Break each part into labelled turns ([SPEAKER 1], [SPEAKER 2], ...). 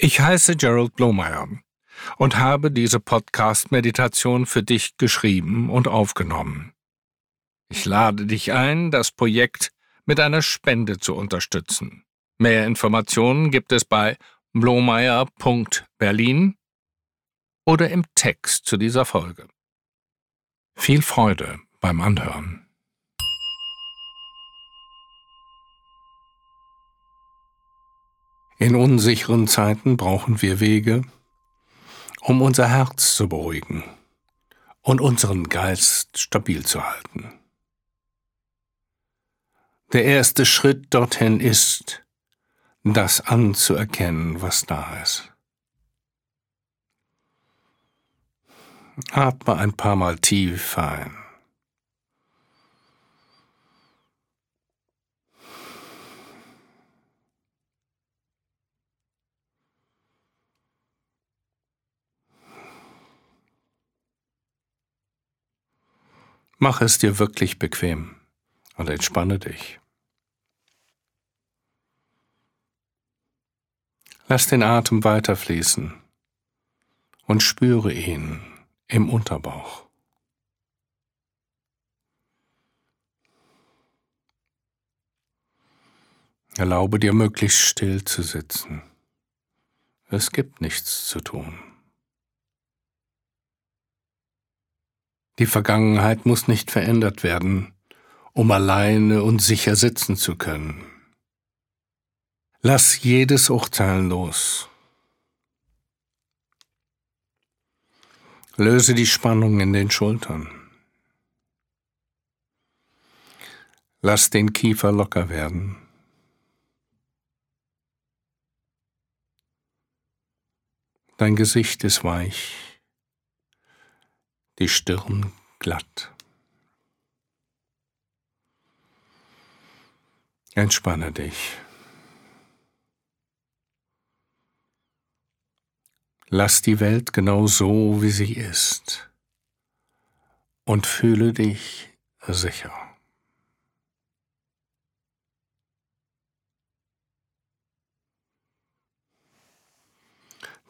[SPEAKER 1] Ich heiße Gerald Blomeyer und habe diese Podcast-Meditation für dich geschrieben und aufgenommen. Ich lade dich ein, das Projekt mit einer Spende zu unterstützen. Mehr Informationen gibt es bei blomeyer.berlin oder im Text zu dieser Folge. Viel Freude beim Anhören. In unsicheren Zeiten brauchen wir Wege, um unser Herz zu beruhigen und unseren Geist stabil zu halten. Der erste Schritt dorthin ist, das anzuerkennen, was da ist. Atme ein paar Mal tief ein. Mach es dir wirklich bequem und entspanne dich. Lass den Atem weiterfließen und spüre ihn im Unterbauch. Erlaube dir möglichst still zu sitzen. Es gibt nichts zu tun. Die Vergangenheit muss nicht verändert werden, um alleine und sicher sitzen zu können. Lass jedes Urteil los. Löse die Spannung in den Schultern. Lass den Kiefer locker werden. Dein Gesicht ist weich die Stirn glatt. Entspanne dich. Lass die Welt genau so, wie sie ist, und fühle dich sicher.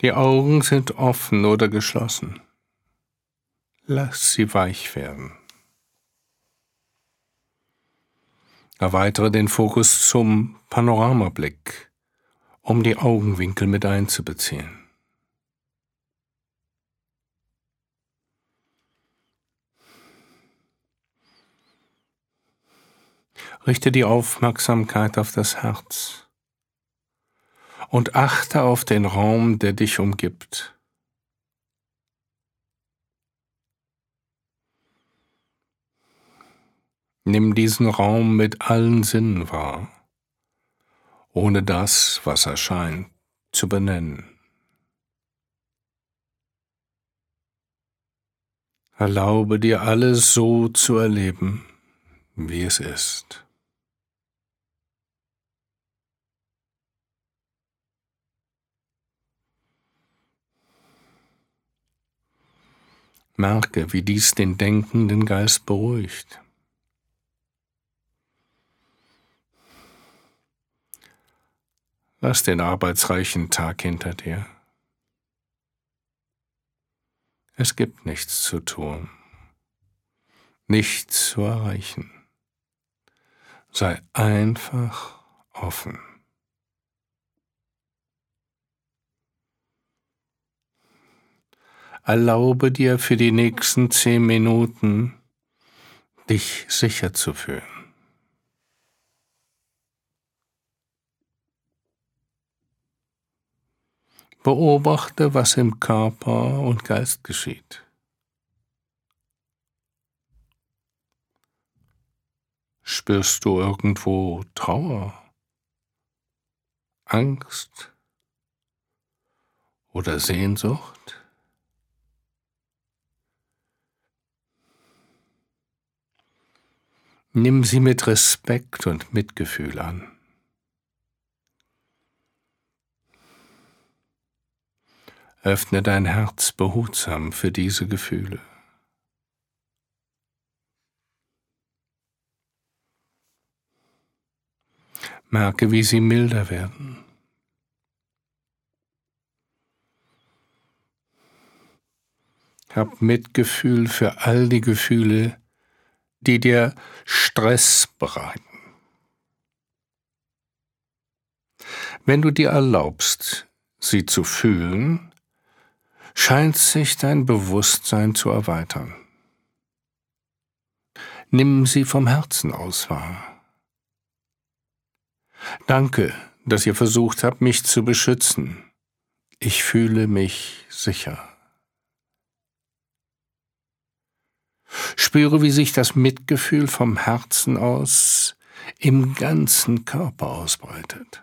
[SPEAKER 1] Die Augen sind offen oder geschlossen. Lass sie weich werden. Erweitere den Fokus zum Panoramablick, um die Augenwinkel mit einzubeziehen. Richte die Aufmerksamkeit auf das Herz und achte auf den Raum, der dich umgibt. Nimm diesen Raum mit allen Sinnen wahr, ohne das, was erscheint, zu benennen. Erlaube dir alles so zu erleben, wie es ist. Merke, wie dies den denkenden Geist beruhigt. Lass den arbeitsreichen Tag hinter dir. Es gibt nichts zu tun, nichts zu erreichen. Sei einfach offen. Erlaube dir für die nächsten zehn Minuten, dich sicher zu fühlen. Beobachte, was im Körper und Geist geschieht. Spürst du irgendwo Trauer, Angst oder Sehnsucht? Nimm sie mit Respekt und Mitgefühl an. Öffne dein Herz behutsam für diese Gefühle. Merke, wie sie milder werden. Hab Mitgefühl für all die Gefühle, die dir Stress bereiten. Wenn du dir erlaubst, sie zu fühlen, scheint sich dein Bewusstsein zu erweitern. Nimm sie vom Herzen aus wahr. Danke, dass ihr versucht habt, mich zu beschützen. Ich fühle mich sicher. Spüre, wie sich das Mitgefühl vom Herzen aus im ganzen Körper ausbreitet.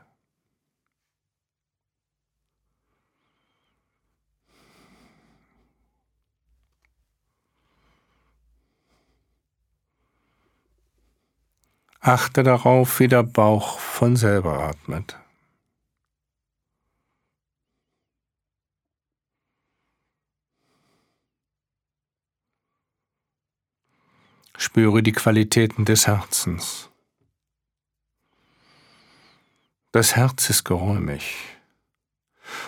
[SPEAKER 1] Achte darauf, wie der Bauch von selber atmet. Spüre die Qualitäten des Herzens. Das Herz ist geräumig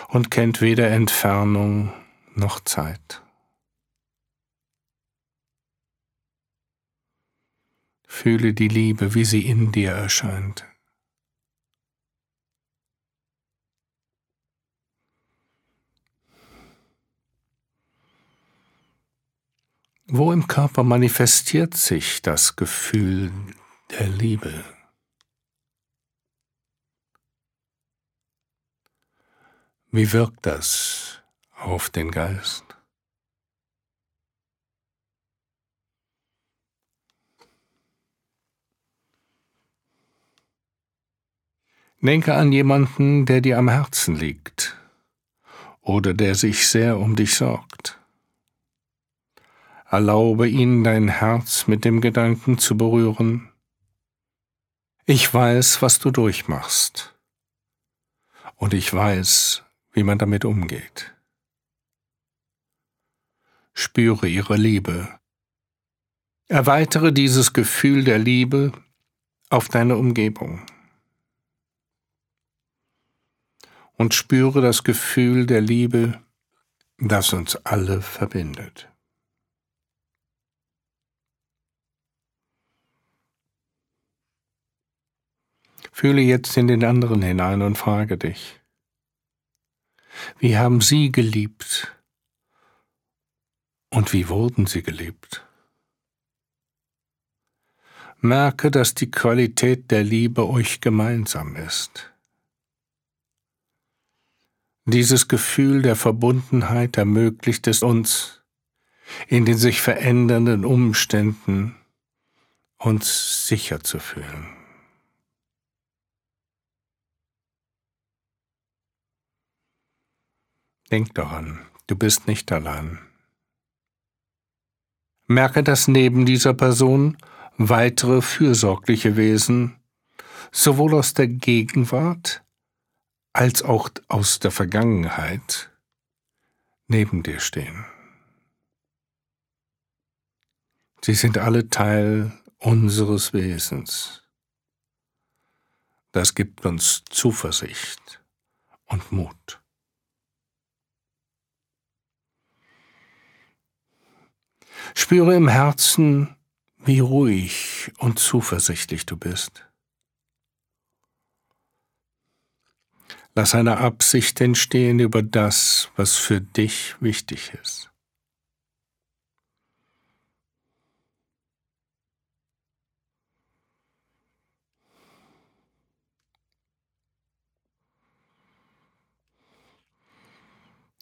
[SPEAKER 1] und kennt weder Entfernung noch Zeit. Fühle die Liebe, wie sie in dir erscheint. Wo im Körper manifestiert sich das Gefühl der Liebe? Wie wirkt das auf den Geist? Denke an jemanden, der dir am Herzen liegt oder der sich sehr um dich sorgt. Erlaube ihn dein Herz mit dem Gedanken zu berühren. Ich weiß, was du durchmachst. Und ich weiß, wie man damit umgeht. Spüre ihre Liebe. Erweitere dieses Gefühl der Liebe auf deine Umgebung. Und spüre das Gefühl der Liebe, das uns alle verbindet. Fühle jetzt in den anderen hinein und frage dich, wie haben sie geliebt und wie wurden sie geliebt? Merke, dass die Qualität der Liebe euch gemeinsam ist. Dieses Gefühl der Verbundenheit ermöglicht es uns, in den sich verändernden Umständen uns sicher zu fühlen. Denk daran, du bist nicht allein. Merke, dass neben dieser Person weitere fürsorgliche Wesen sowohl aus der Gegenwart als auch aus der Vergangenheit neben dir stehen. Sie sind alle Teil unseres Wesens. Das gibt uns Zuversicht und Mut. Spüre im Herzen, wie ruhig und zuversichtlich du bist. Lass eine Absicht entstehen über das, was für dich wichtig ist.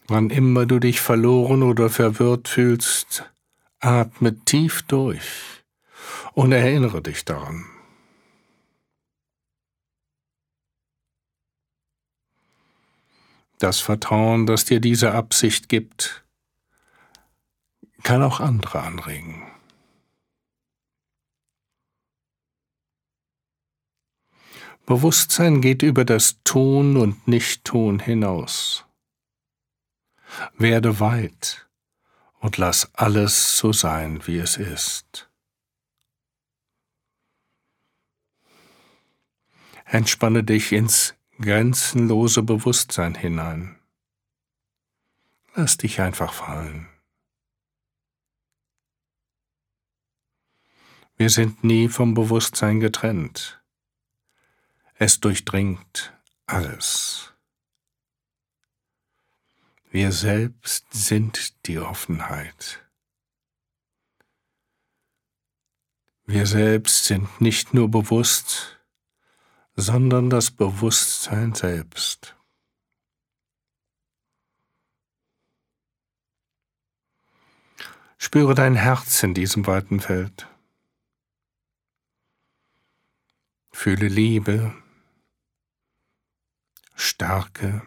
[SPEAKER 1] Wann immer du dich verloren oder verwirrt fühlst, Atme tief durch und erinnere dich daran. Das Vertrauen, das dir diese Absicht gibt, kann auch andere anregen. Bewusstsein geht über das Tun und Nicht-Tun hinaus. Werde weit und lass alles so sein, wie es ist. Entspanne dich ins grenzenlose Bewusstsein hinein. Lass dich einfach fallen. Wir sind nie vom Bewusstsein getrennt. Es durchdringt alles. Wir selbst sind die Offenheit. Wir selbst sind nicht nur bewusst, sondern das Bewusstsein selbst. Spüre dein Herz in diesem weiten Feld. Fühle Liebe, Stärke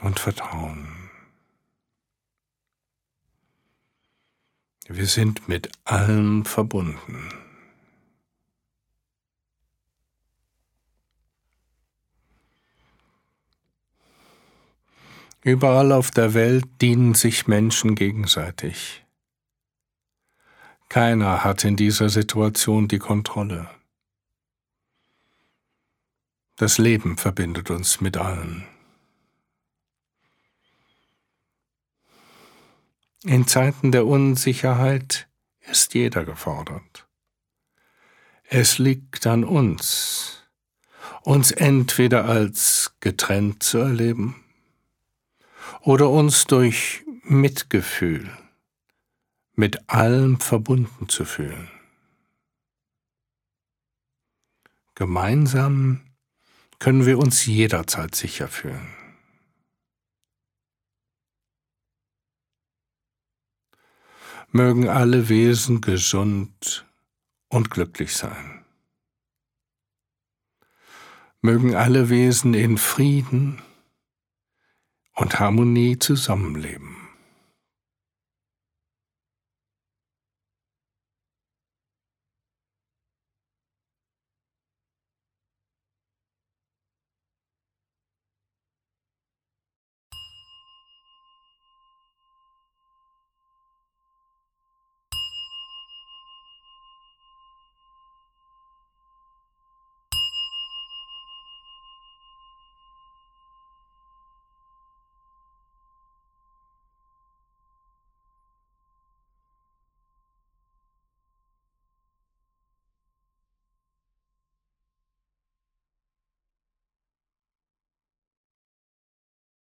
[SPEAKER 1] und Vertrauen. Wir sind mit allem verbunden. Überall auf der Welt dienen sich Menschen gegenseitig. Keiner hat in dieser Situation die Kontrolle. Das Leben verbindet uns mit allen. In Zeiten der Unsicherheit ist jeder gefordert. Es liegt an uns, uns entweder als getrennt zu erleben oder uns durch Mitgefühl mit allem verbunden zu fühlen. Gemeinsam können wir uns jederzeit sicher fühlen. Mögen alle Wesen gesund und glücklich sein. Mögen alle Wesen in Frieden und Harmonie zusammenleben.